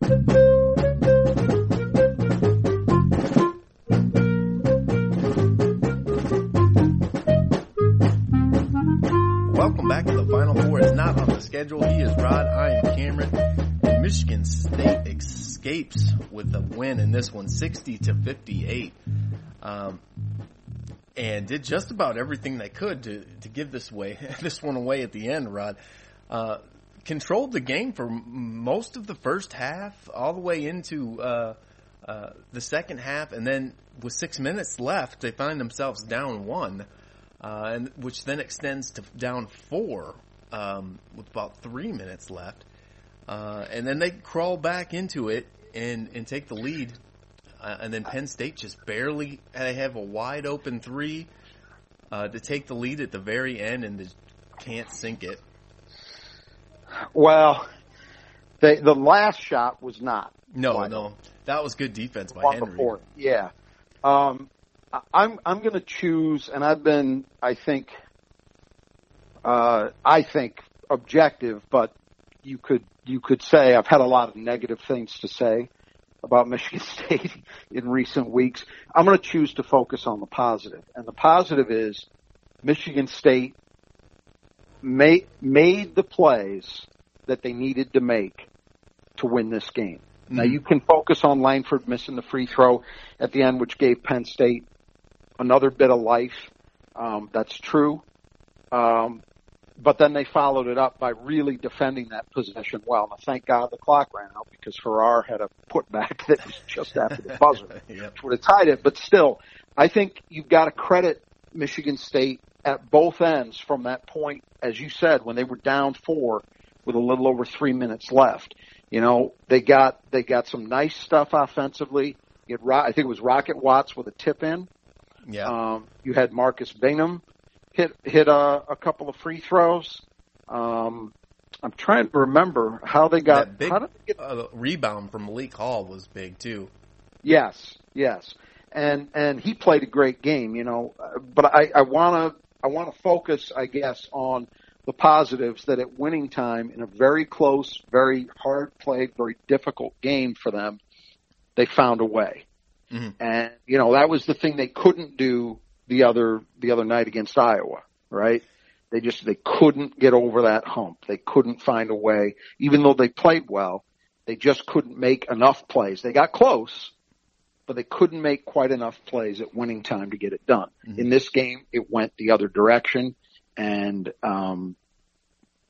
Welcome back to the Final Four. It's not on the schedule. He is Rod. I am Cameron. And Michigan State escapes with a win in this one, 60 to 58. Um, and did just about everything they could to, to give this way, this one away at the end, Rod. Uh, controlled the game for most of the first half, all the way into uh, uh, the second half, and then with six minutes left, they find themselves down one, uh, and which then extends to down four um, with about three minutes left, uh, and then they crawl back into it and and take the lead, uh, and then Penn State just barely they have a wide open three uh, to take the lead at the very end, and can't sink it. Well, the the last shot was not. No, no, that was good defense by Henry. before. Yeah. Um, I'm I'm going to choose, and I've been, I think, uh, I think objective, but you could you could say I've had a lot of negative things to say about Michigan State in recent weeks. I'm going to choose to focus on the positive, and the positive is Michigan State made made the plays that they needed to make to win this game. Now you can focus on Langford missing the free throw at the end, which gave Penn State another bit of life. Um, that's true. Um, but then they followed it up by really defending that possession well. Now, thank God the clock ran out because Harrar had a putback that was just after the buzzer, Yep. which would have tied it. But still, I think you've got to credit Michigan State at both ends from that point, as you said, when they were down four with a little over three minutes left. You know, they got they got some nice stuff offensively. You had, I think it was Rocket Watts with a tip in. Yeah. Um, you had Marcus Bingham hit hit a, a couple of free throws. Um, I'm trying to remember how they got. that big how did they get uh, rebound from Malik Hall was big too. Yes, yes, and and he played a great game, you know. But I I want to I want to focus, I guess, on the positives that at winning time in a very close, very hard played, very difficult game for them, they found a way. Mhm. And you know that was the thing they couldn't do the other the other night against Iowa, right? They just they couldn't get over that hump. They couldn't find a way, even though they played well. They just couldn't make enough plays. They got close, but they couldn't make quite enough plays at winning time to get it done. In this game, it went the other direction, and um,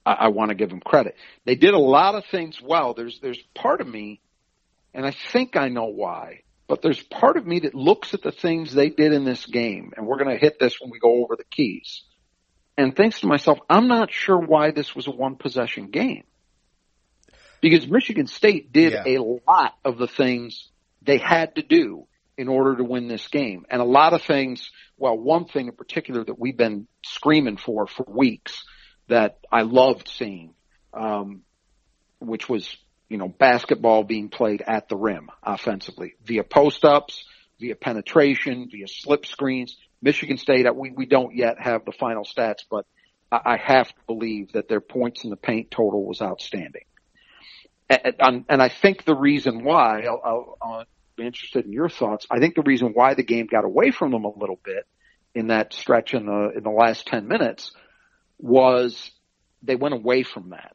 I, I want to give them credit. They did a lot of things well. There's there's part of me, and I think I know why, but there's part of me that looks at the things they did in this game, and we're going to hit this when we go over the keys, and thinks to myself, I'm not sure why this was a one possession game. Because Michigan State did Yeah. a lot of the things they had to do in order to win this game. And a lot of things, well, one thing in particular that we've been screaming for for weeks that I loved seeing, um, which was, you know, basketball being played at the rim offensively via post ups, via penetration, via slip screens. Michigan State, uh, we, we don't yet have the final stats, but I, I have to believe that their points in the paint total was outstanding. And, and, I think the reason why, I'll, I'll, I'll be interested in your thoughts. I think the reason why the game got away from them a little bit in that stretch in the in the last ten minutes was they went away from that.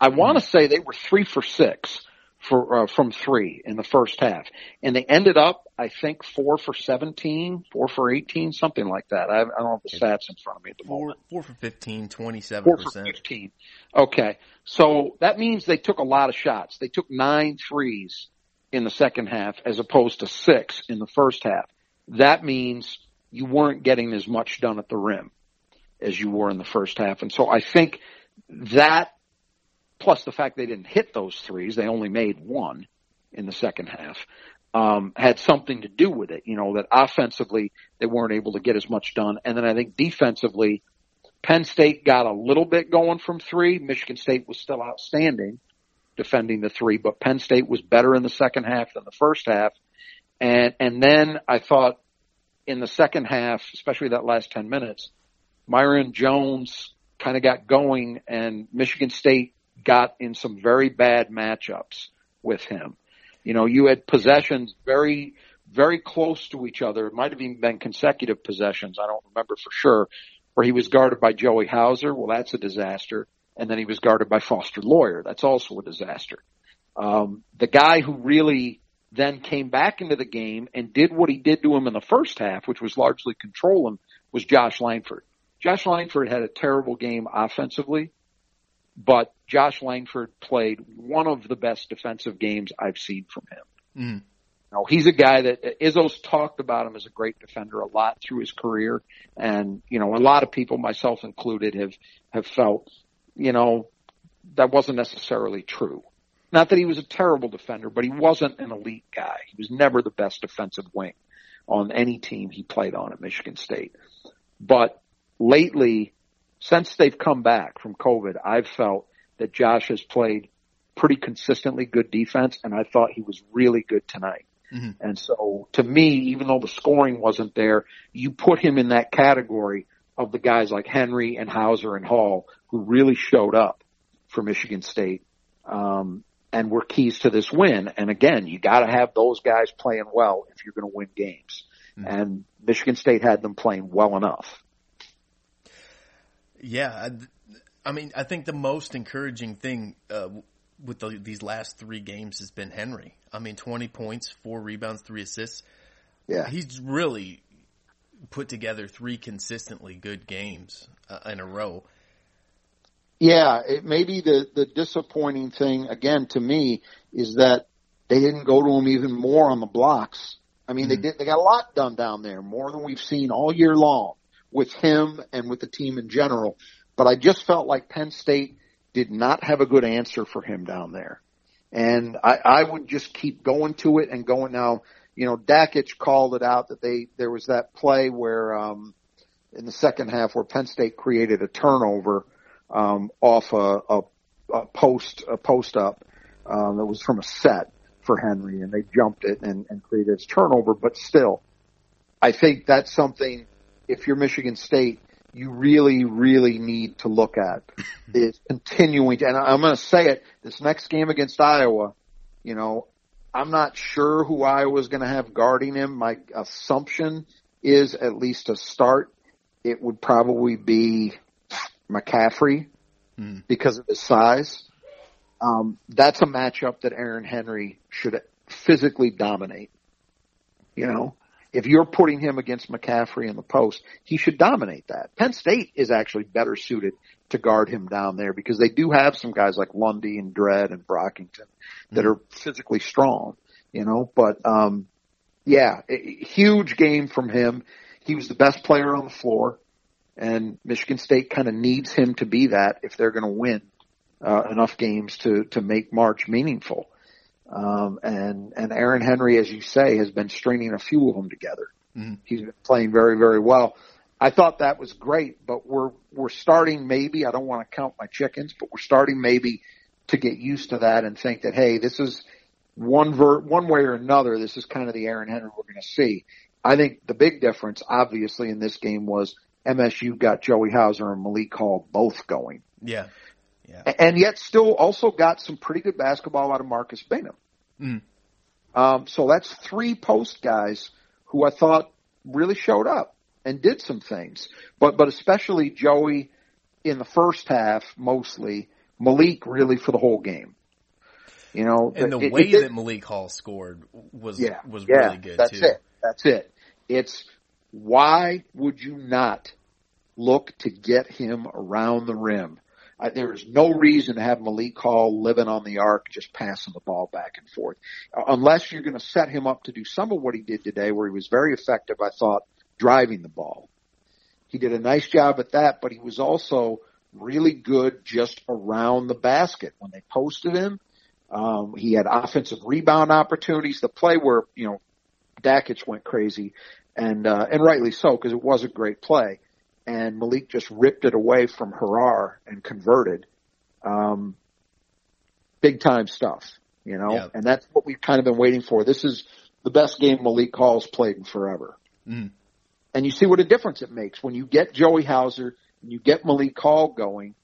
I want to say they were three for six for uh, from three in the first half, and they ended up, I think, four for 17, four for eighteen, something like that. I, I don't have the stats in front of me at the moment. Four, four for 15, 27 Four for 15. Okay. So that means they took a lot of shots. They took nine threes in the second half as opposed to six in the first half. That means you weren't getting as much done at the rim as you were in the first half. And so I think that plus the fact they didn't hit those threes, they only made one in the second half, um, had something to do with it. You know, that offensively they weren't able to get as much done. And then I think defensively, Penn State got a little bit going from three. Michigan State was still outstanding defending the three, but Penn State was better in the second half than the first half. And, and then I thought in the second half, especially that last 10 minutes, Myreon Jones kind of got going and Michigan State got in some very bad matchups with him. You know, you had possessions very, very close to each other. It might have even been consecutive possessions. I don't remember for sure where he was guarded by Joey Hauser. Well, that's a disaster. And then he was guarded by Foster Loyer. That's also a disaster. Um, the guy who really then came back into the game and did what he did to him in the first half, which was largely control him, was Josh Langford. Josh Langford had a terrible game offensively, but Josh Langford played one of the best defensive games I've seen from him. Mm. Now, he's a guy that Izzo's talked about him as a great defender a lot through his career. And, you know, a lot of people, myself included, have, have felt, you know, that wasn't necessarily true. Not that he was a terrible defender, but he wasn't an elite guy. He was never the best defensive wing on any team he played on at Michigan State. But lately, since they've come back from COVID, I've felt that Josh has played pretty consistently good defense, and I thought he was really good tonight. Mm-hmm. And so to me, even though the scoring wasn't there, you put him in that category of the guys like Henry and Hauser and Hall who really showed up for Michigan State. Um, and were keys to this win. And again, you got to have those guys playing well if you're going to win games. Mm-hmm. And Michigan State had them playing well enough. Yeah, I mean, I think the most encouraging thing uh, with the, these last three games has been Henry. I mean, twenty points, four rebounds, three assists. Yeah, he's really put together three consistently good games uh, in a row. Yeah, it maybe the the disappointing thing again to me is that they didn't go to him even more on the blocks. I mean, mm-hmm. they did. They got a lot done down there, more than we've seen all year long with him and with the team in general. But I just felt like Penn State did not have a good answer for him down there, and I, I would just keep going to it and going. Now, you know, Dakich called it out that they there was that play where um, in the second half where Penn State created a turnover um, off a, a, a post a post up um, that was from a set for Henry, and they jumped it and, and created its turnover. But still, I think that's something. If you're Michigan State, you really, really need to look at is continuing. To, and I'm going to say it: this next game against Iowa, you know, I'm not sure who Iowa is going to have guarding him. My assumption is at least a start, it would probably be McCaffery mm. because of his size. Um, that's a matchup that Aaron Henry should physically dominate. You know, if you're putting him against McCaffery in the post, he should dominate that. Penn State is actually better suited to guard him down there because they do have some guys like Lundy and Dread and Brockington that mm. are physically strong, you know, but, um, yeah, huge game from him. He was the best player on the floor and Michigan State kind of needs him to be that if they're going to win uh, enough games to to make March meaningful. Um, and and Aaron Henry, as you say, has been stringing a few of them together. Mm-hmm. He's been playing very very well. I thought that was great, but we're we're starting maybe. I don't want to count my chickens, but we're starting maybe to get used to that and think that hey, this is one ver- one way or another. This is kind of the Aaron Henry we're going to see. I think the big difference, obviously, in this game was MSU got Joey Hauser and Malik Hall both going. Yeah. Yeah. And yet still also got some pretty good basketball out of Marcus Bingham. Mm. Um, so that's three post guys who I thought really showed up and did some things. But, but especially Joey in the first half, mostly Malik really for the whole game. You know, and the it, way it, that Malik Hall scored was yeah, was yeah, really good that's too. That's it. That's it. It's why would you not look to get him around the rim? There is no reason to have Malik Hall living on the arc, just passing the ball back and forth, uh, unless you're going to set him up to do some of what he did today, where he was very effective. I thought driving the ball. He did a nice job at that, but he was also really good just around the basket when they posted him. Um, he had offensive rebound opportunities. The play where you know Dakich went crazy, and uh, and rightly so because it was a great play, and Malik just ripped it away from Harrar and converted. Um, big time stuff, you know, Yeah. and that's what we've kind of been waiting for. This is the best game Malik Hall's played in forever. Mhm. And you see what a difference it makes when you get Joey Hauser and you get Malik Hall going.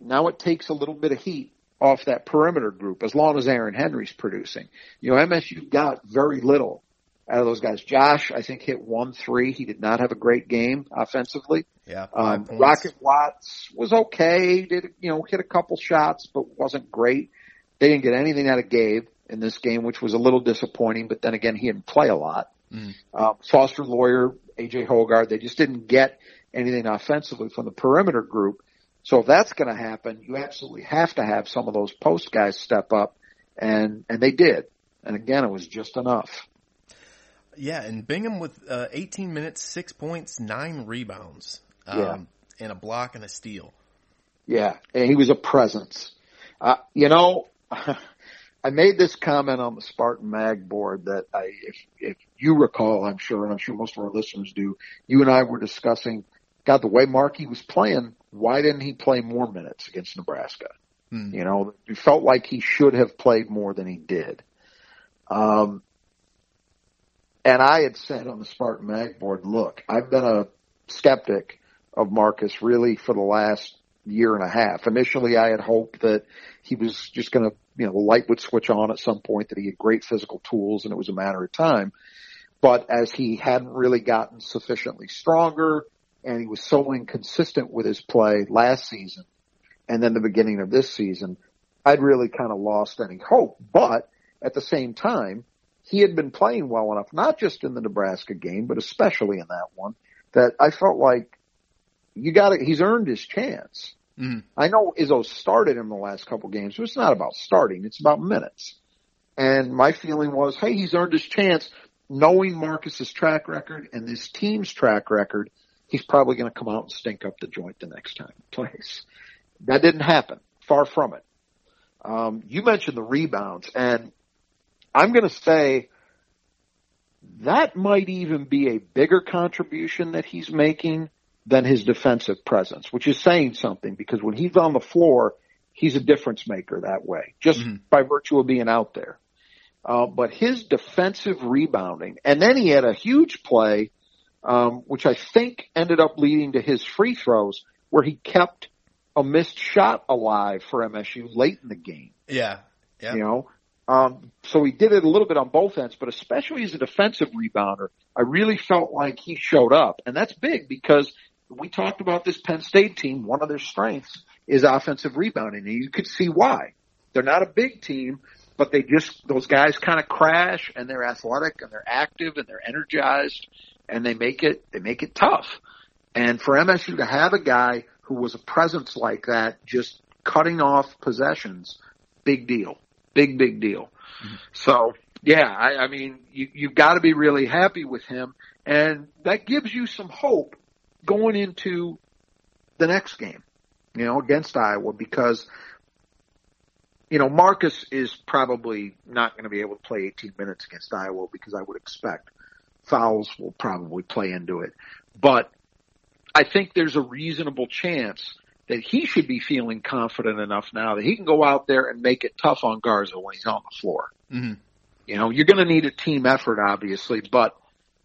Now it takes a little bit of heat off that perimeter group as long as Aaron Henry's producing. You know, MSU got very little out of those guys. Josh, I think, hit one three. He did not have a great game offensively. Yeah. Um. Rocket Watts was okay. Did you know hit a couple shots, but wasn't great. They didn't get anything out of Gabe in this game, which was a little disappointing. But then again, he didn't play a lot. Mhm. Uh, Foster Loyer, AJ Hoggard, they just didn't get anything offensively from the perimeter group. So if that's going to happen, you absolutely have to have some of those post guys step up, and and they did. And again, it was just enough. Yeah, and Bingham with uh, 18 minutes, six points, nine rebounds, um, Yeah. and a block and a steal. Yeah, and he was a presence. Uh, you know, I made this comment on the Spartan Mag board that I, if if you recall, I'm sure, and I'm sure most of our listeners do. You and I were discussing, God, the way Markey was playing. Why didn't he play more minutes against Nebraska? Hmm. You know, we felt like he should have played more than he did. Um, and I had said on the Spartan Mag board, look, I've been a skeptic of Marcus really for the last year and a half. Initially, I had hoped that he was just going to, you know, the light would switch on at some point, that he had great physical tools and it was a matter of time. But as he hadn't really gotten sufficiently stronger and he was so inconsistent with his play last season and then the beginning of this season, I'd really kind of lost any hope. But at the same time, he had been playing well enough, not just in the Nebraska game, but especially in that one, that I felt like you got to, he's earned his chance. Mhm. I know Izzo started in the last couple games, but it's not about starting. It's about minutes. And my feeling was, hey, he's earned his chance. Knowing Marcus's track record and this team's track record, he's probably going to come out and stink up the joint the next time he plays. That didn't happen. Far from it. Um, you mentioned the rebounds, and I'm going to say that might even be a bigger contribution that he's making than his defensive presence, which is saying something because when he's on the floor, he's a difference maker that way, just Mhm. by virtue of being out there. Uh, but his defensive rebounding, and then he had a huge play, um, which I think ended up leading to his free throws, where he kept a missed shot alive for MSU late in the game. Yeah. Yeah. You know, um, so he did it a little bit on both ends, but especially as a defensive rebounder, I really felt like he showed up, and that's big because we talked about this Penn State team. One of their strengths is offensive rebounding, and you could see why. They're not a big team, but they just those guys kind of crash, and they're athletic, and they're active, and they're energized, and they make it they make it tough. And for MSU to have a guy who was a presence like that, just cutting off possessions, big deal, big big deal. Mm-hmm. So yeah, I, I mean, you you've got to be really happy with him, and that gives you some hope going into the next game, you know, against Iowa because. You know, Marcus is probably not going to be able to play 18 minutes against Iowa because I would expect fouls will probably play into it. But I think there's a reasonable chance that he should be feeling confident enough now that he can go out there and make it tough on Garza when he's on the floor. hmm You know, you're going to need a team effort, obviously, but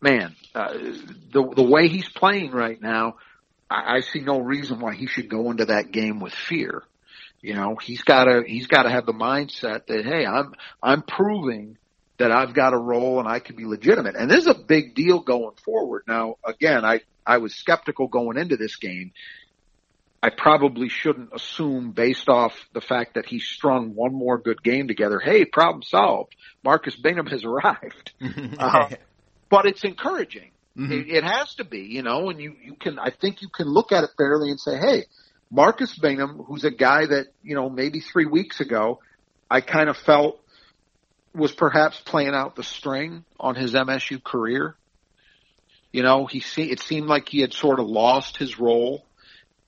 man, uh, the the way he's playing right now, I, I see no reason why he should go into that game with fear. You know, he's got to he's got to have the mindset that hey, I'm I'm proving that I've got a role and I can be legitimate. And this is a big deal going forward. Now, again, I I was skeptical going into this game. I probably shouldn't assume based off the fact that he strung one more good game together. Hey, problem solved. Marcus Bingham has arrived. Uh, but it's encouraging. Mhm. It, it has to be, you know, and you, you can, I think you can look at it fairly and say, hey, Marcus Bingham, who's a guy that, you know, maybe three weeks ago, I kind of felt was perhaps playing out the string on his MSU career. You know, he se- it seemed like he had sort of lost his role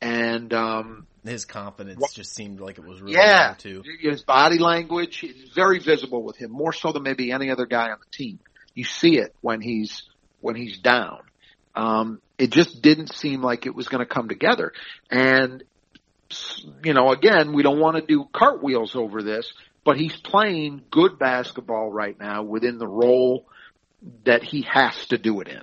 and um, his confidence just seemed like it was really yeah, too. his body language is very visible with him, more so than maybe any other guy on the team. You see it when he's when he's down. Um, it just didn't seem like it was going to come together, and you know, again, we don't want to do cartwheels over this, but he's playing good basketball right now within the role that he has to do it in.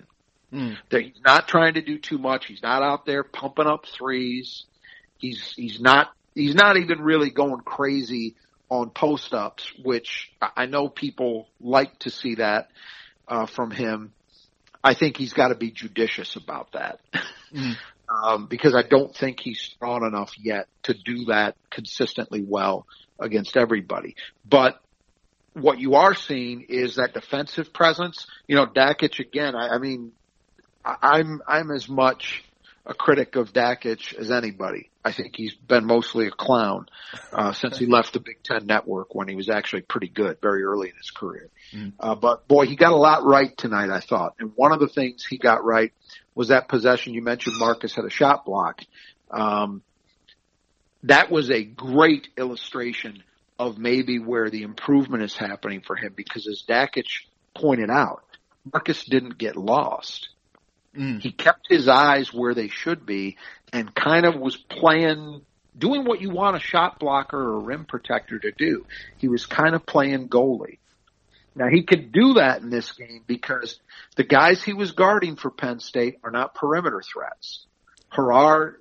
Mm. He's not trying to do too much. He's not out there pumping up threes. He's he's not he's not even really going crazy on post ups, which I know people like to see that uh, from him. I think he's got to be judicious about that. Mhm. Um, because I don't think he's strong enough yet to do that consistently well against everybody. But what you are seeing is that defensive presence. You know, Dakich again. I, I mean, I'm I'm as much a critic of Dakich as anybody. I think he's been mostly a clown uh, since he left the Big Ten Network when he was actually pretty good very early in his career. Mm. Uh, but boy, he got a lot right tonight. I thought, and one of the things he got right was that possession you mentioned. Marcus had a shot block. Um, that was a great illustration of maybe where the improvement is happening for him because as Dakich pointed out, Marcus didn't get lost. Mm. He kept his eyes where they should be and kind of was playing, doing what you want a shot blocker or a rim protector to do. He was kind of playing goalie. Now he could do that in this game because the guys he was guarding for Penn State are not perimeter threats. Harrar,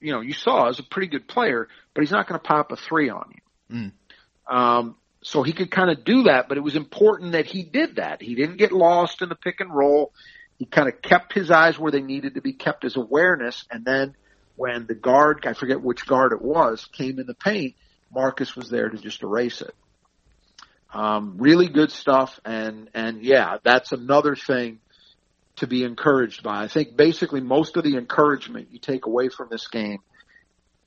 you know, you saw is a pretty good player, but he's not going to pop a three on you. Mm. Um, so he could kind of do that, but it was important that he did that. He didn't get lost in the pick and roll. He kind of kept his eyes where they needed to be kept his awareness. And then when the guard, I forget which guard it was, came in the paint, Marcus was there to just erase it. Um, really good stuff. And, and yeah, that's another thing to be encouraged by. I think basically most of the encouragement you take away from this game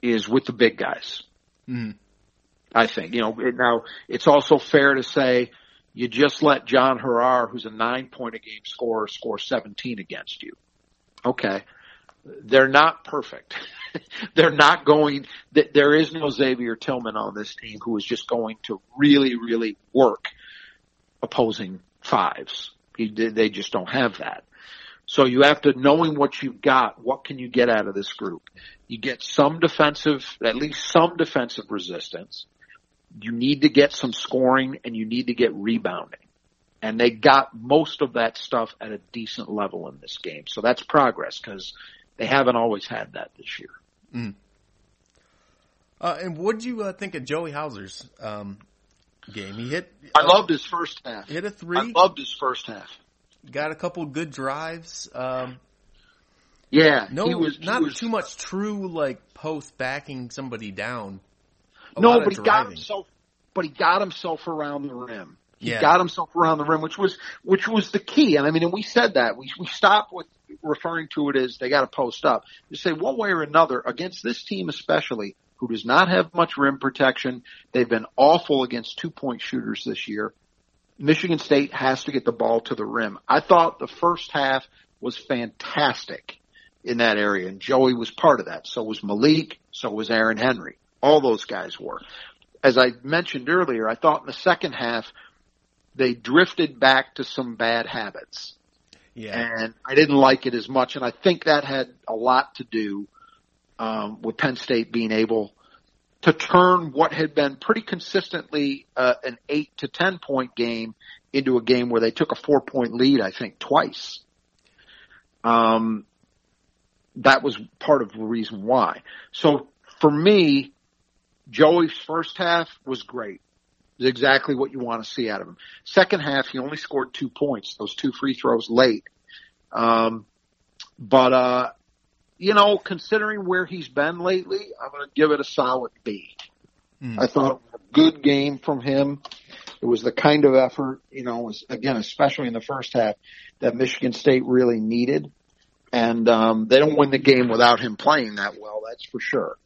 is with the big guys. Mm. I think. You know, it, now it's also fair to say you just let John Harrar, who's a nine point a game scorer, score 17 against you. Okay. They're not perfect. They're not going, there is no Xavier Tillman on this team who is just going to really, really work opposing fives. He, they just don't have that. So you have to, knowing what you've got, what can you get out of this group? You get some defensive, at least some defensive resistance you need to get some scoring and you need to get rebounding. And they got most of that stuff at a decent level in this game. So that's progress because they haven't always had that this year. Uh, and what do you uh, think of Joey Hauser's um, game? He hit. I uh, loved his first half. hit a three. loved his first half. got a couple good drives. Um, Yeah, no, he was not was- too much true like post backing somebody down. No, but he got himself. But he got himself around the rim. He Yeah. got himself around the rim, which was which was the key. And I mean, and we said that we we stopped with referring to it as they got to post up. You say one way or another against this team, especially who does not have much rim protection. They've been awful against two point shooters this year. Michigan State has to get the ball to the rim. I thought the first half was fantastic in that area, and Joey was part of that. So was Malik. So was Aaron Henry. All those guys were. As I mentioned earlier, I thought in the second half they drifted back to some bad habits, Yeah. and I didn't like it as much. And I think that had a lot to do um, with Penn State being able to turn what had been pretty consistently uh, an eight to ten point game into a game where they took a four point lead. I think twice. Um, that was part of the reason why. So for me, Joey's first half was great. It's exactly what you want to see out of him. Second half, he only scored two points, those two free throws late. Um, but, uh, you know, considering where he's been lately, I'm going to give it a solid B. Mm. I thought it was a good game from him. It was the kind of effort, you know, was, again, especially in the first half, that Michigan State really needed. And um, they don't win the game without him playing that well. That's for sure.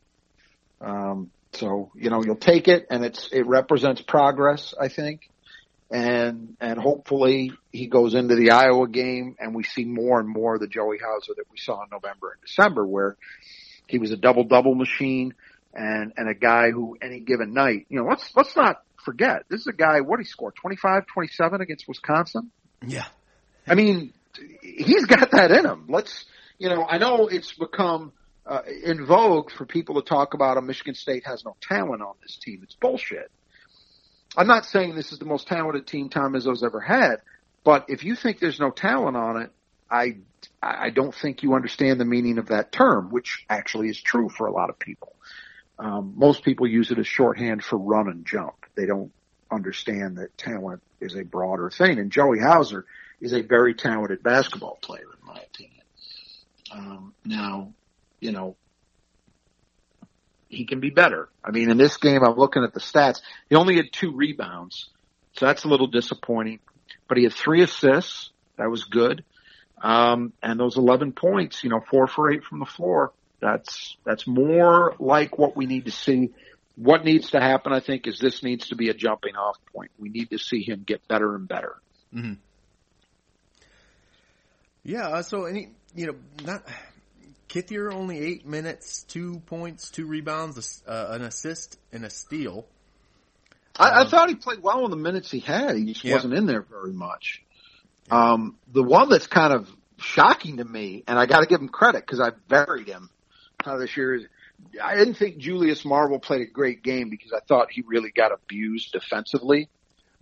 Um, so you know, you'll take it, and it's it represents progress, I think. And and hopefully he goes into the Iowa game, and we see more and more of the Joey Hauser that we saw in November and December, where He was a double double machine and and a guy who any given night, you know, let's let's not forget this is a guy. What he scored 25, 27 against Wisconsin. Yeah, I mean, he's got that in him. Let's you know, I know it's become uh, in vogue for people to talk about a Michigan State has no talent on this team. It's bullshit. I'm not saying this is the most talented team Tom Izzo's ever had, but if you think there's no talent on it, I I don't think you understand the meaning of that term, which actually is true for a lot of people. Um, most people use it as shorthand for run and jump. They don't understand that talent is a broader thing. And Joey Hauser is a very talented basketball player, in my opinion. Um, now, you know, he can be better. I mean, in this game, I'm looking at the stats. He only had two rebounds, so that's a little disappointing. But he had three assists. That was good. Um, and those 11 points, you know, four for eight from the floor. That's that's more like what we need to see. What needs to happen, I think, is this needs to be a jumping off point. We need to see him get better and better. Mm-hmm. Yeah. Uh, so any, you know, not Kithier only eight minutes, two points, two rebounds, uh, an assist, and a steal. I, um, I, thought he played well in the minutes he had. He just yeah. wasn't in there very much. Um, the one that's kind of shocking to me, and I got to give him credit because I buried him uh, this year. Is I didn't think Julius Marble played a great game because I thought he really got abused defensively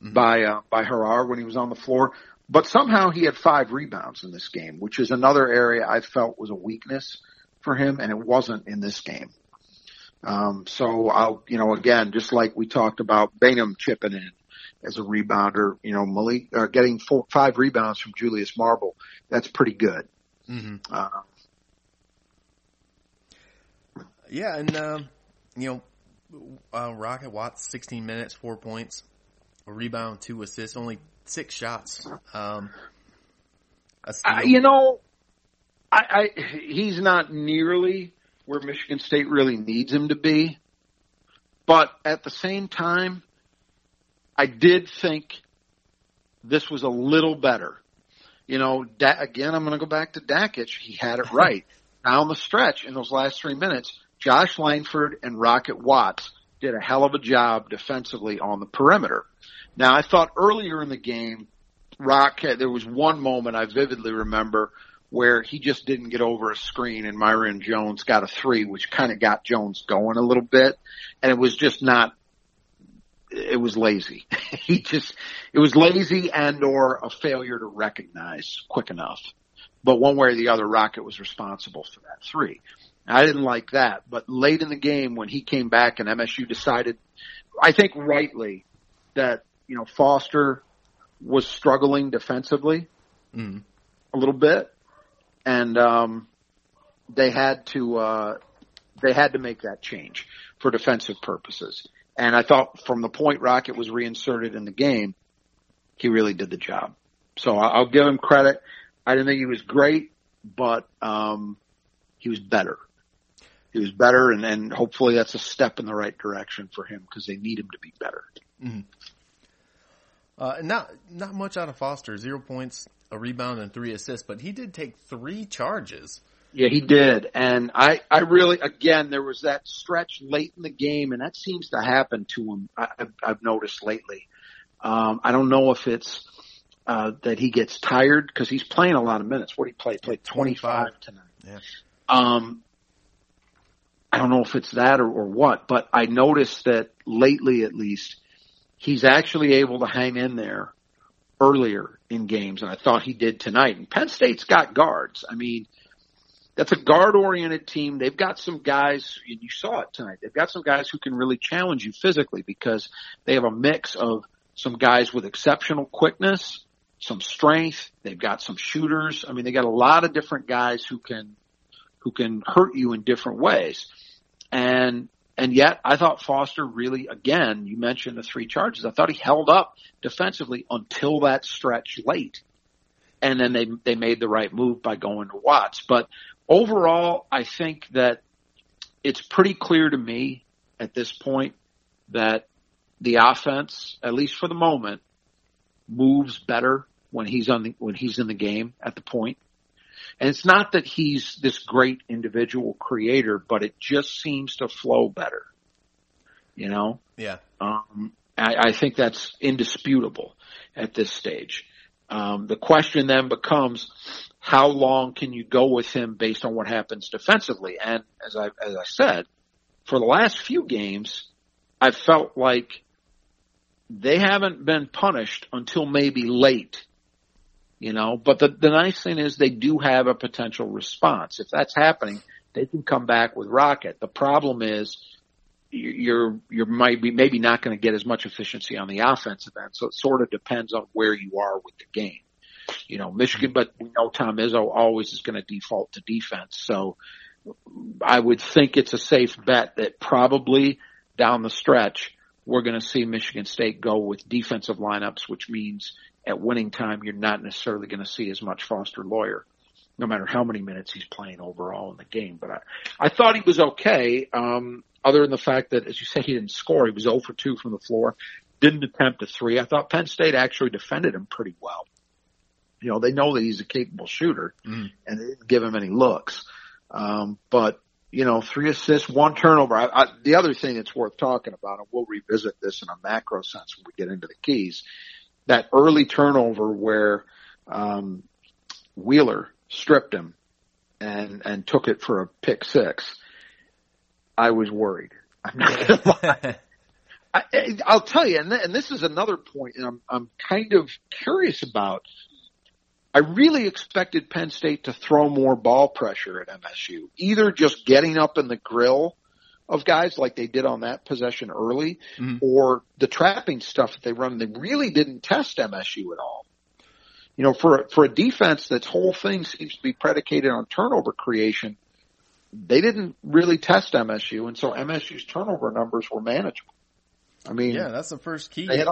mm-hmm. by uh, by Harrar when he was on the floor. But somehow he had five rebounds in this game, which is another area I felt was a weakness for him, and it wasn't in this game. Um, so I'll, you know, again, just like we talked about Bingham chipping in as a rebounder, you know, Malik uh, getting four, five rebounds from Julius Marble, that's pretty good. Mm-hmm. Uh, yeah, and um, you know, uh, Rocket Watts, 16 minutes, four points, rebound, two assists, only six shots. Um, uh, you know, I, I he's not nearly where Michigan State really needs him to be, but at the same time, I did think this was a little better. You know, da- again, I'm going to go back to Dakich. He had it right down the stretch in those last three minutes. Josh Langford and Rocket Watts did a hell of a job defensively on the perimeter. Now, I thought earlier in the game, Rock had, there was one moment I vividly remember where he just didn't get over a screen and Myreon Jones got a three, which kind of got Jones going a little bit. And it was just not, it was lazy. he just, it was lazy and or a failure to recognize quick enough. But one way or the other, Rocket was responsible for that three. I didn't like that. But late in the game when he came back and MSU decided, I think rightly, that you know, Foster was struggling defensively mm. a little bit, and um, they had to uh, they had to make that change for defensive purposes. And I thought from the point Rocket was reinserted in the game, he really did the job. So I'll give him credit. I didn't think he was great, but um, he was better. He was better, and, and hopefully that's a step in the right direction for him because they need him to be better. Mm-hmm. Uh, not not much out of Foster. Zero points, a rebound, and three assists. But he did take three charges. Yeah, he did. And I, I really, again, there was that stretch late in the game, and that seems to happen to him. I, I've, I've noticed lately. Um, I don't know if it's uh, that he gets tired because he's playing a lot of minutes. What did he play? He played 25 tonight. Yeah. Um, I don't know if it's that or, or what, but I noticed that lately, at least, he's actually able to hang in there earlier in games, and I thought he did tonight. And Penn State's got guards. I mean, that's a guard oriented team. They've got some guys, and you saw it tonight. They've got some guys who can really challenge you physically because they have a mix of some guys with exceptional quickness, some strength. They've got some shooters. I mean, they got a lot of different guys who can, who can hurt you in different ways. And and yet, I thought Foster really, again, you mentioned the three charges. I thought he held up defensively until that stretch late. And then they, they made the right move by going to Watts. But overall, I think that it's pretty clear to me at this point that the offense, at least for the moment, moves better when he's on the, when he's in the game at the point. And it's not that he's this great individual creator, but it just seems to flow better. You know? Yeah. Um, I, I think that's indisputable at this stage. Um, the question then becomes, how long can you go with him based on what happens defensively? And as I, as I said, for the last few games, I felt like they haven't been punished until maybe late, you know, but the, the nice thing is they do have a potential response. If that's happening, they can come back with rocket. The problem is you're, you're maybe, maybe not going to get as much efficiency on the offensive end. So it sort of depends on where you are with the game. You know, Michigan, but we know Tom Izzo always is going to default to defense. So I would think it's a safe bet that probably down the stretch, we're going to see Michigan State go with defensive lineups, which means at winning time, you're not necessarily going to see as much Foster Loyer, no matter how many minutes he's playing overall in the game. But I, I thought he was okay, um, other than the fact that, as you said, he didn't score. He was 0 for 2 from the floor, didn't attempt a three. I thought Penn State actually defended him pretty well. You know, they know that he's a capable shooter mm. and they didn't give him any looks. Um, but you know, three assists, one turnover. I, I, the other thing that's worth talking about, and we'll revisit this in a macro sense when we get into the keys, that early turnover where um, Wheeler stripped him and and took it for a pick six. I was worried. I'm not gonna lie. I, I'll tell you, and, th- and this is another point, and I'm I'm kind of curious about I really expected Penn State to throw more ball pressure at MSU, either just getting up in the grill of guys like they did on that possession early mm-hmm. or the trapping stuff that they run. They really didn't test MSU at all. You know, for, for a defense that's whole thing seems to be predicated on turnover creation, they didn't really test MSU. And so MSU's turnover numbers were manageable. I mean, yeah, that's the first key. They had,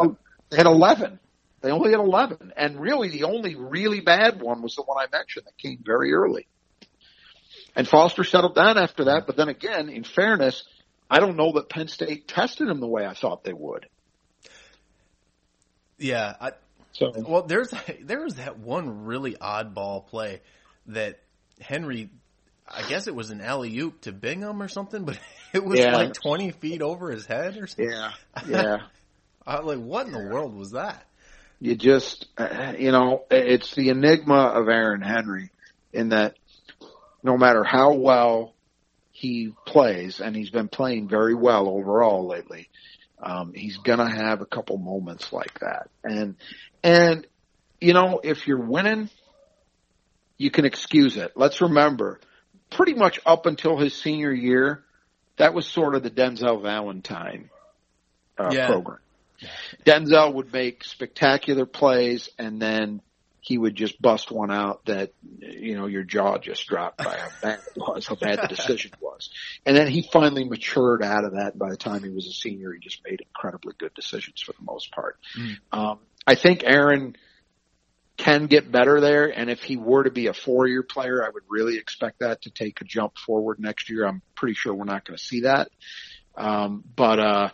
they had 11. They only had 11. And really the only really bad one was the one I mentioned that came very early. And Foster settled down after that. But then again, in fairness, I don't know that Penn State tested him the way I thought they would. Yeah. I, so, well, there's, there was that one really oddball play that Henry, I guess it was an alley oop to Bingham or something, but it was yeah. like 20 feet over his head or something. Yeah. Yeah. I like, what in the world was that? you just, uh, you know, it's the enigma of Aaron Henry in that no matter how well he plays, and he's been playing very well overall lately, um, he's gonna have a couple moments like that. And, and, you know, if you're winning, you can excuse it. Let's remember, pretty much up until his senior year, that was sort of the Denzel Valentine uh, yeah. program. Denzel would make spectacular plays and then he would just bust one out that, you know, your jaw just dropped by how bad it was, how bad the decision was. And then he finally matured out of that by the time he was a senior. He just made incredibly good decisions for the most part. Mm. Um, I think Aaron can get better there. And if he were to be a four year player, I would really expect that to take a jump forward next year. I'm pretty sure we're not going to see that. Um, but, uh,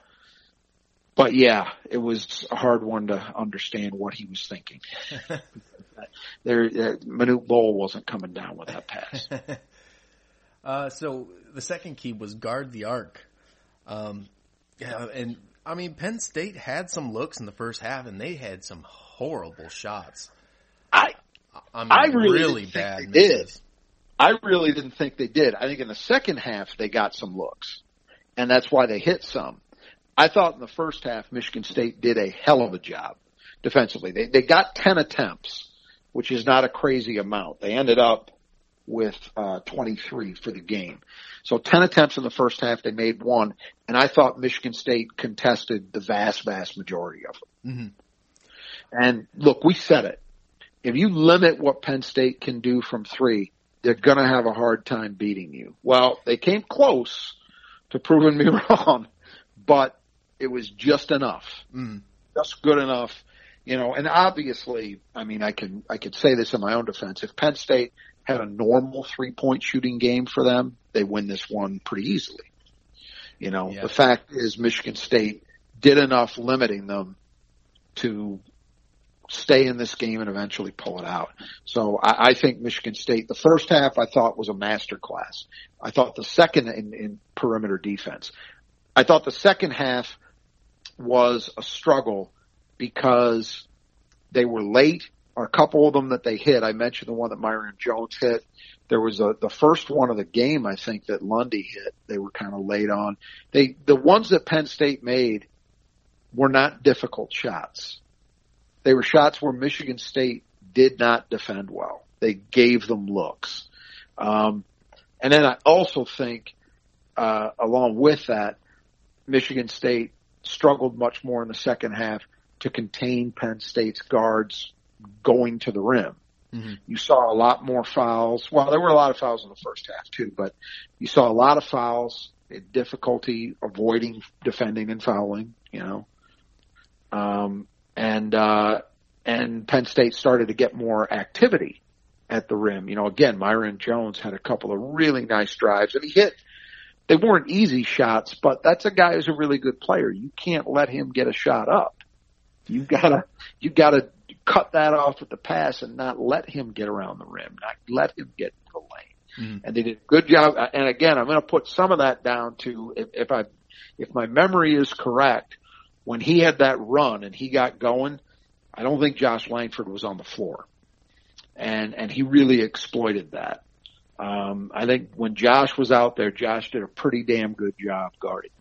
but yeah, it was a hard one to understand what he was thinking. there, uh, Manute Bol wasn't coming down with that pass. uh, so the second key was guard the arc. Um, yeah, and I mean, Penn State had some looks in the first half, and they had some horrible shots. I, I, mean, I really, really bad did. I really didn't think they did. I think in the second half they got some looks, and that's why they hit some. I thought in the first half Michigan State did a hell of a job defensively. They they got 10 attempts, which is not a crazy amount. They ended up with uh 23 for the game. So 10 attempts in the first half, they made one, and I thought Michigan State contested the vast vast majority of them. Mm-hmm. And look, we said it. If you limit what Penn State can do from 3, they're going to have a hard time beating you. Well, they came close to proving me wrong, but it was just enough, mm. just good enough, you know. And obviously, I mean, I can I could say this in my own defense. If Penn State had a normal three point shooting game for them, they win this one pretty easily. You know, yeah. the fact is Michigan State did enough limiting them to stay in this game and eventually pull it out. So I, I think Michigan State, the first half I thought was a masterclass. I thought the second in, in perimeter defense. I thought the second half was a struggle because they were late. Or a couple of them that they hit. I mentioned the one that Myreon Jones hit. There was a the first one of the game I think that Lundy hit. They were kind of late on. They the ones that Penn State made were not difficult shots. They were shots where Michigan State did not defend well. They gave them looks. Um, and then I also think, uh, along with that, Michigan State struggled much more in the second half to contain Penn State's guards going to the rim. Mm-hmm. You saw a lot more fouls. Well, there were a lot of fouls in the first half too, but you saw a lot of fouls, in difficulty avoiding defending and fouling, you know. Um, and, uh, and Penn State started to get more activity at the rim. You know, again, Myreon Jones had a couple of really nice drives and he hit, they weren't easy shots, but that's a guy who's a really good player. You can't let him get a shot up. You gotta, you gotta cut that off at the pass and not let him get around the rim, not let him get to the lane. Mm-hmm. And they did a good job. And again, I'm going to put some of that down to if, if I, if my memory is correct, when he had that run and he got going, I don't think Josh Langford was on the floor. And, and he really exploited that. Um, I think when Josh was out there, Josh did a pretty damn good job guarding.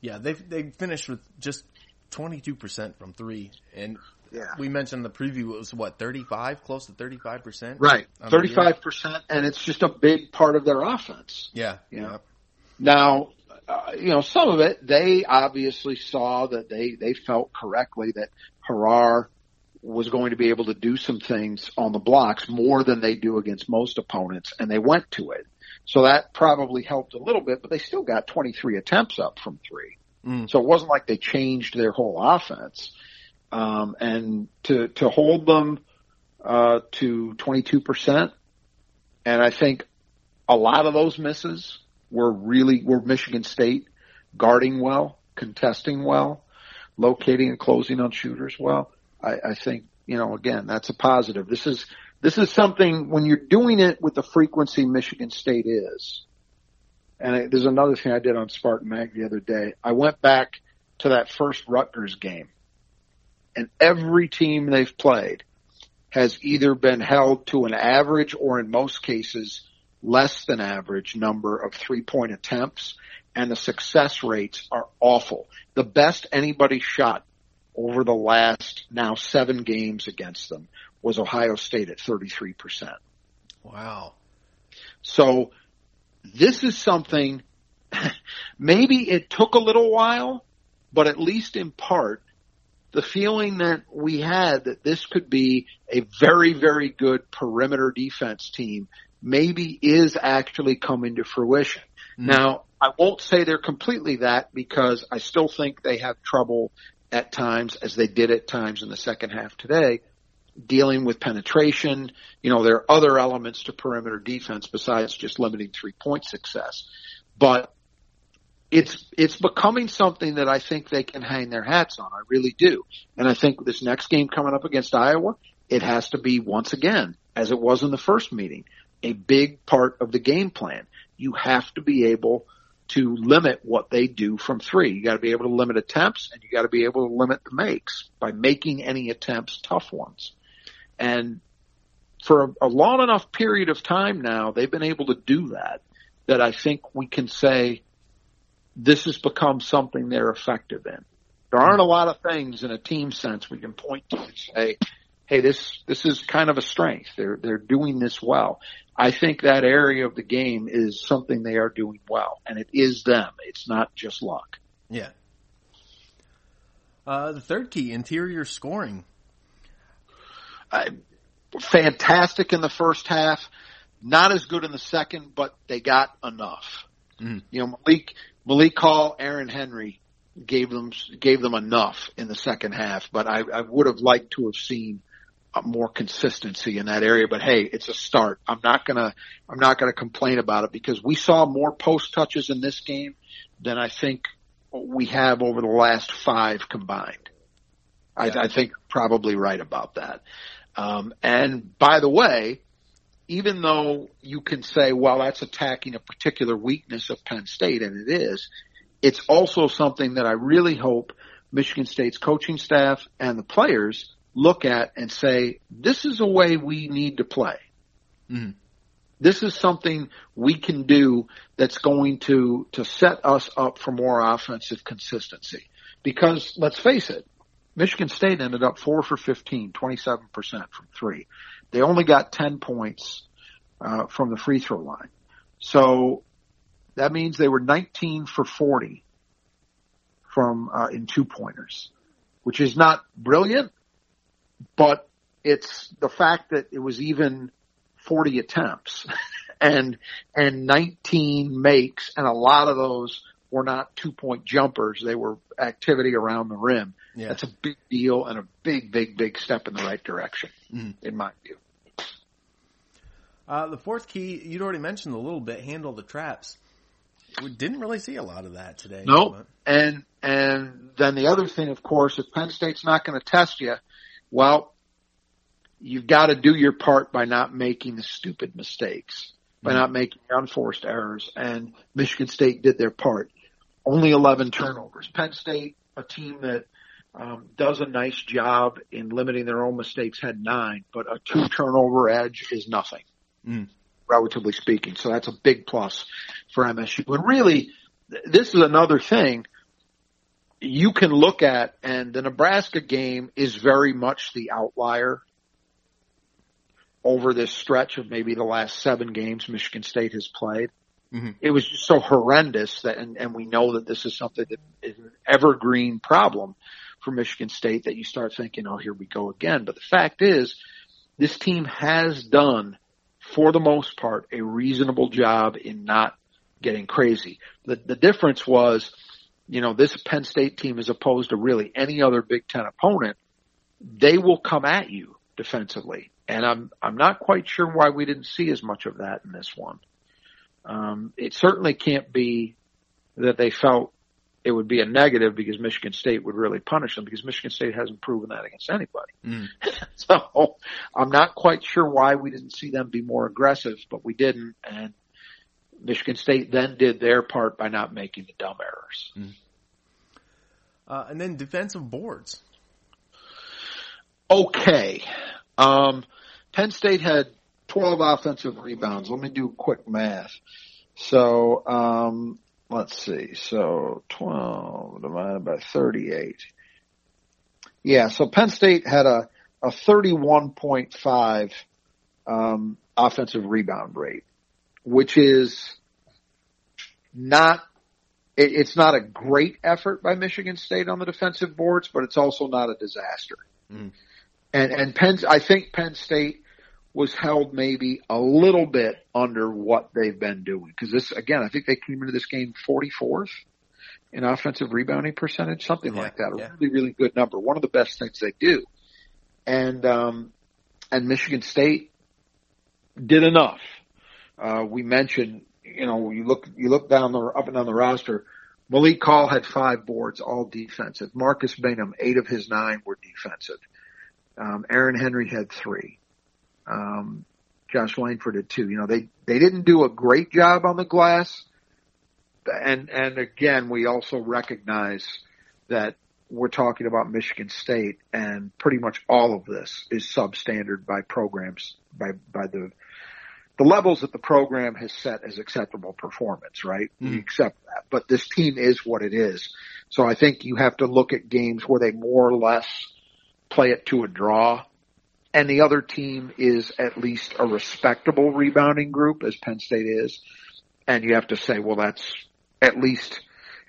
Yeah, they they finished with just 22% from three. And yeah. we mentioned in the preview it was what, 35, close to 35%? Right. 35%. And it's just a big part of their offense. Yeah. You know? Now, uh, you know, some of it, they obviously saw that they, they felt correctly that Harrar was going to be able to do some things on the blocks more than they do against most opponents, and they went to it. So that probably helped a little bit, but they still got 23 attempts up from three. Mm. So it wasn't like they changed their whole offense. Um, and to, to hold them, uh, to 22%, and I think a lot of those misses were really, were Michigan State guarding well, contesting well, locating and closing on shooters well. I, I think, you know, again, that's a positive. This is, this is something when you're doing it with the frequency Michigan State is. And I, there's another thing I did on Spartan Mag the other day. I went back to that first Rutgers game and every team they've played has either been held to an average or in most cases less than average number of three point attempts and the success rates are awful. The best anybody shot over the last now seven games against them was Ohio State at 33%. Wow. So this is something, maybe it took a little while, but at least in part, the feeling that we had that this could be a very, very good perimeter defense team maybe is actually coming to fruition. Mm. Now, I won't say they're completely that because I still think they have trouble at times, as they did at times in the second half today, dealing with penetration. You know, there are other elements to perimeter defense besides just limiting three point success. But it's it's becoming something that I think they can hang their hats on. I really do. And I think this next game coming up against Iowa, it has to be once again, as it was in the first meeting, a big part of the game plan. You have to be able to limit what they do from three. You got to be able to limit attempts and you got to be able to limit the makes by making any attempts tough ones. And for a, a long enough period of time now, they've been able to do that, that I think we can say this has become something they're effective in. There aren't a lot of things in a team sense we can point to and say, hey, this, this is kind of a strength. They're, they're doing this well. I think that area of the game is something they are doing well, and it is them. It's not just luck. Yeah. Uh, the third key, interior scoring. Uh, fantastic in the first half, not as good in the second, but they got enough. Mm. You know, Malik Malik Hall, Aaron Henry gave them gave them enough in the second half, but I, I would have liked to have seen more consistency in that area. But hey, it's a start. I'm not gonna I'm not gonna complain about it because we saw more post touches in this game than I think we have over the last five combined. I, Yeah. I think probably right about that. Um, and by the way, even though you can say, well, that's attacking a particular weakness of Penn State, and it is, it's also something that I really hope Michigan State's coaching staff and the players look at and say, this is a way we need to play. Mhm. This is something we can do that's going to, to set us up for more offensive consistency. Because let's face it, Michigan State ended up four for 15, 27% from three. They only got 10 points, uh, from the free throw line. So that means they were 19 for 40 from, uh, in two pointers, which is not brilliant, but it's the fact that it was even 40 attempts and, and 19 makes and a lot of those were not two point jumpers. They were activity around the rim. Yeah. That's a big deal and a big, big, big step in the right direction, Mhm. in my view. Uh, the fourth key, you'd already mentioned a little bit, handle the traps. We didn't really see a lot of that today. No, but- and and then the other thing, of course, if Penn State's not going to test you, well, you've got to do your part by not making the stupid mistakes, by Mhm. not making unforced errors. And Michigan State did their part. Only 11 turnovers. Penn State, a team that um, does a nice job in limiting their own mistakes, had nine, but a two turnover edge is nothing Mm. relatively speaking. So that's a big plus for MSU. But really, th- this is another thing you can look at, and the Nebraska game is very much the outlier over this stretch of maybe the last seven games Michigan State has played. Mhm. It was just so horrendous that, and, and we know that this is something that is an evergreen problem for Michigan State that you start thinking, oh, here we go again. But the fact is, this team has done for the most part, a reasonable job in not getting crazy. The, the difference was, you know, this Penn State team as opposed to really any other Big Ten opponent, they will come at you defensively. And I'm, I'm not quite sure why we didn't see as much of that in this one. Um, it certainly can't be that they felt it would be a negative because Michigan State would really punish them because Michigan State hasn't proven that against anybody. Mm. So I'm not quite sure why we didn't see them be more aggressive, but we didn't. And Michigan State then did their part by not making the dumb errors. Uh, and then defensive boards. Okay. Um, Penn State had 12 offensive rebounds. Let me do quick math. So, um, let's see. So 12 divided by 38. Yeah. So Penn State had a, a 31.5, um, offensive rebound rate, which is not, it, it's not a great effort by Michigan State on the defensive boards, but it's also not a disaster. Mhm. And, and Penn, I think Penn State was held maybe a little bit under what they've been doing. Cause this, again, I think they came into this game 44th in offensive rebounding percentage, something Yeah, like that. A yeah. really, really good number. One of the best things they do. And, um, and Michigan State did enough. Uh, we mentioned, you know, you look, you look down the, up and down the roster, Malik Hall had five boards, all defensive. Marcus Bingham, eight of his nine were defensive. Um, Aaron Henry had three. Um, Josh Langford did two. You know, they, they didn't do a great job on the glass. And, and again, we also recognize that we're talking about Michigan State and pretty much all of this is substandard by programs, by, by the, the levels that the program has set as acceptable performance, right? We Mhm. accept that. But this team is what it is. So I think you have to look at games where they more or less play it to a draw and the other team is at least a respectable rebounding group as Penn State is. And you have to say, well, that's at least,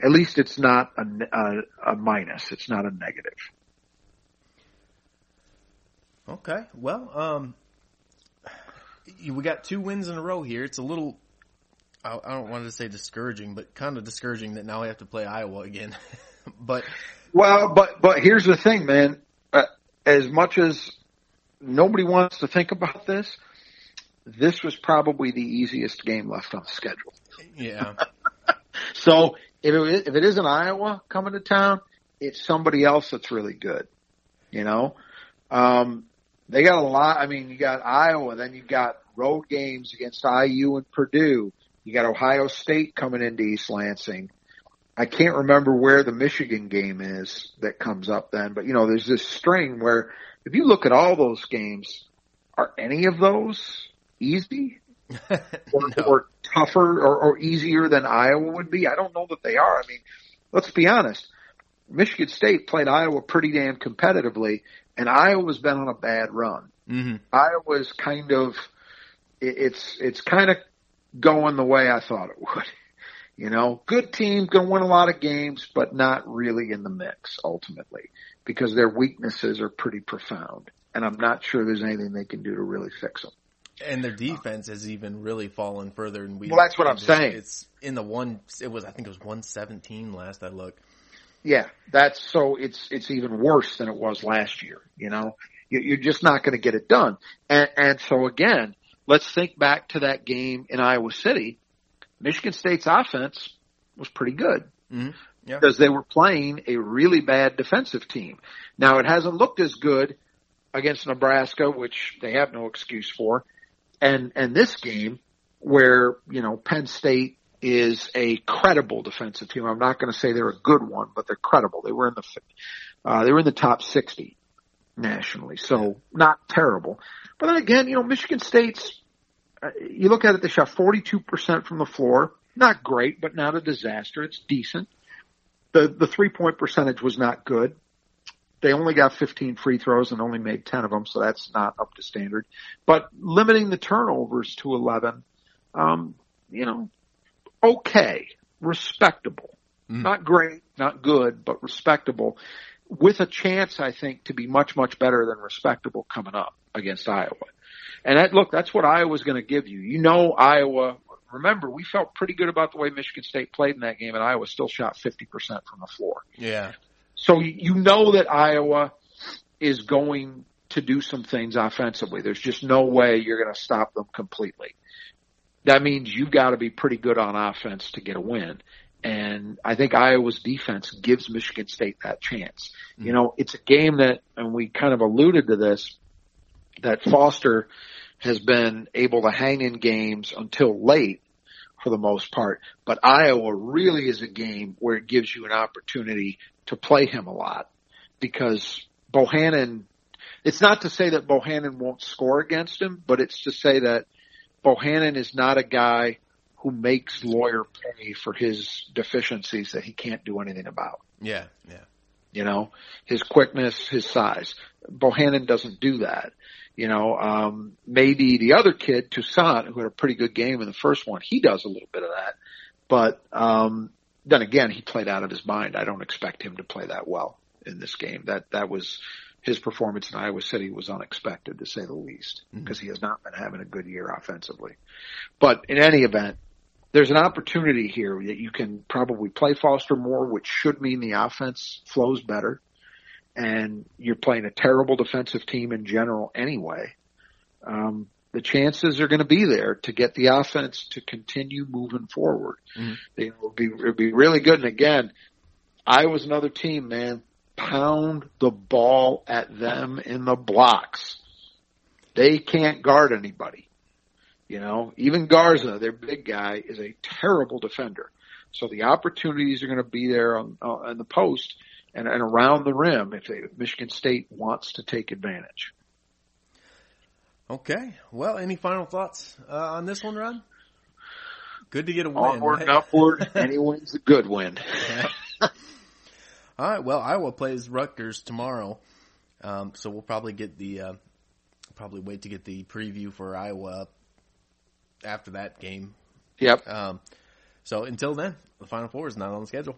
at least it's not a, a, a minus. It's not a negative. Okay. Well, um, we got two wins in a row here. It's a little, I, I don't want to say discouraging, but kind of discouraging that now we have to play Iowa again. but Well, but, but here's the thing, man. Uh, as much as nobody wants to think about this, this was probably the easiest game left on the schedule. yeah, So if it, if it isn't Iowa coming to town, it's somebody else that's really good. You know, um, they got a lot. I mean, you got Iowa, then you got road games against IU and Purdue. You got Ohio State coming into East Lansing. I can't remember where the Michigan game is that comes up then, but you know, there's this string where if you look at all those games, are any of those easy or, No. or tougher or, or easier than Iowa would be? I don't know that they are. I mean, let's be honest. Michigan State played Iowa pretty damn competitively, and Iowa's been on a bad run. hmm Iowa's kind of it's it's kind of going the way I thought it would. You know, good team, going to win a lot of games, but not really in the mix ultimately because their weaknesses are pretty profound, and I'm not sure there's anything they can do to really fix them. And their defense has even really fallen further. And we. Well, that's what I'm saying. It's in the one. It was. I think it was one seventeen last I looked. Yeah, that's so it's it's even worse than it was last year. You know, You- you're just not going to get it done. And, and so again, let's think back to that game in Iowa City. Michigan State's offense was pretty good hmm Yeah. because they were playing a really bad defensive team. Now it hasn't looked as good against Nebraska, which they have no excuse for, and and this game where you know Penn State is a credible defensive team. I'm not going to say they're a good one, but they're credible. They were in the uh, they were in the top 60 nationally, so not terrible. But then again, you know Michigan State's uh, you look at it, they shot 42% from the floor. Not great, but not a disaster. It's decent. The, the three point percentage was not good. They only got 15 free throws and only made 10 of them, so that's not up to standard. But limiting the turnovers to 11, um, you know, okay, respectable. Mhm. Not great, not good, but respectable. With a chance, I think, to be much, much better than respectable coming up against Iowa. And that, look, that's what Iowa's going to give you. You know, Iowa, remember, we felt pretty good about the way Michigan State played in that game, and Iowa still shot 50% from the floor. Yeah. So you- you know that Iowa is going to do some things offensively. There's just no way you're going to stop them completely. That means you've got to be pretty good on offense to get a win. And I think Iowa's defense gives Michigan State that chance. Mm-hmm. You know, it's a game that, and we kind of alluded to this, that Foster has been able to hang in games until late for the most part. But Iowa really is a game where it gives you an opportunity to play him a lot because Bohannon, it's not to say that Bohannon won't score against him, but it's to say that Bohannon is not a guy who makes Loyer pay for his deficiencies that he can't do anything about. Yeah. Yeah. You know, his quickness, his size. Bohannon doesn't do that. You know, um, maybe the other kid, Toussaint, who had a pretty good game in the first one, he does a little bit of that. But, um, then again, he played out of his mind. I don't expect him to play that well in this game. That, that was, his performance in Iowa City was unexpected to say the least because he has not been having a good year offensively. But in any event, there's an opportunity here that you can probably play Foster more, which should mean the offense flows better. And you're playing a terrible defensive team in general anyway. Um, the chances are going to be there to get the offense to continue moving forward. Mhm. It would be, it would be really good. And again, Iowa's another team, man. Pound the ball at them in the blocks. They can't guard anybody. You know, even Garza, their big guy, is a terrible defender. So the opportunities are going to be there on, uh, on the post and, and around the rim if, they, if Michigan State wants to take advantage. Okay. Well, any final thoughts uh, on this one, Ron? Good to get a win. Onward right? and upward, any win's a good win. All right. Well, Iowa plays Rutgers tomorrow, um, so we'll probably get the uh, probably wait to get the preview for Iowa after that game. Yep. Um, so until then, the Final Four is not on the schedule.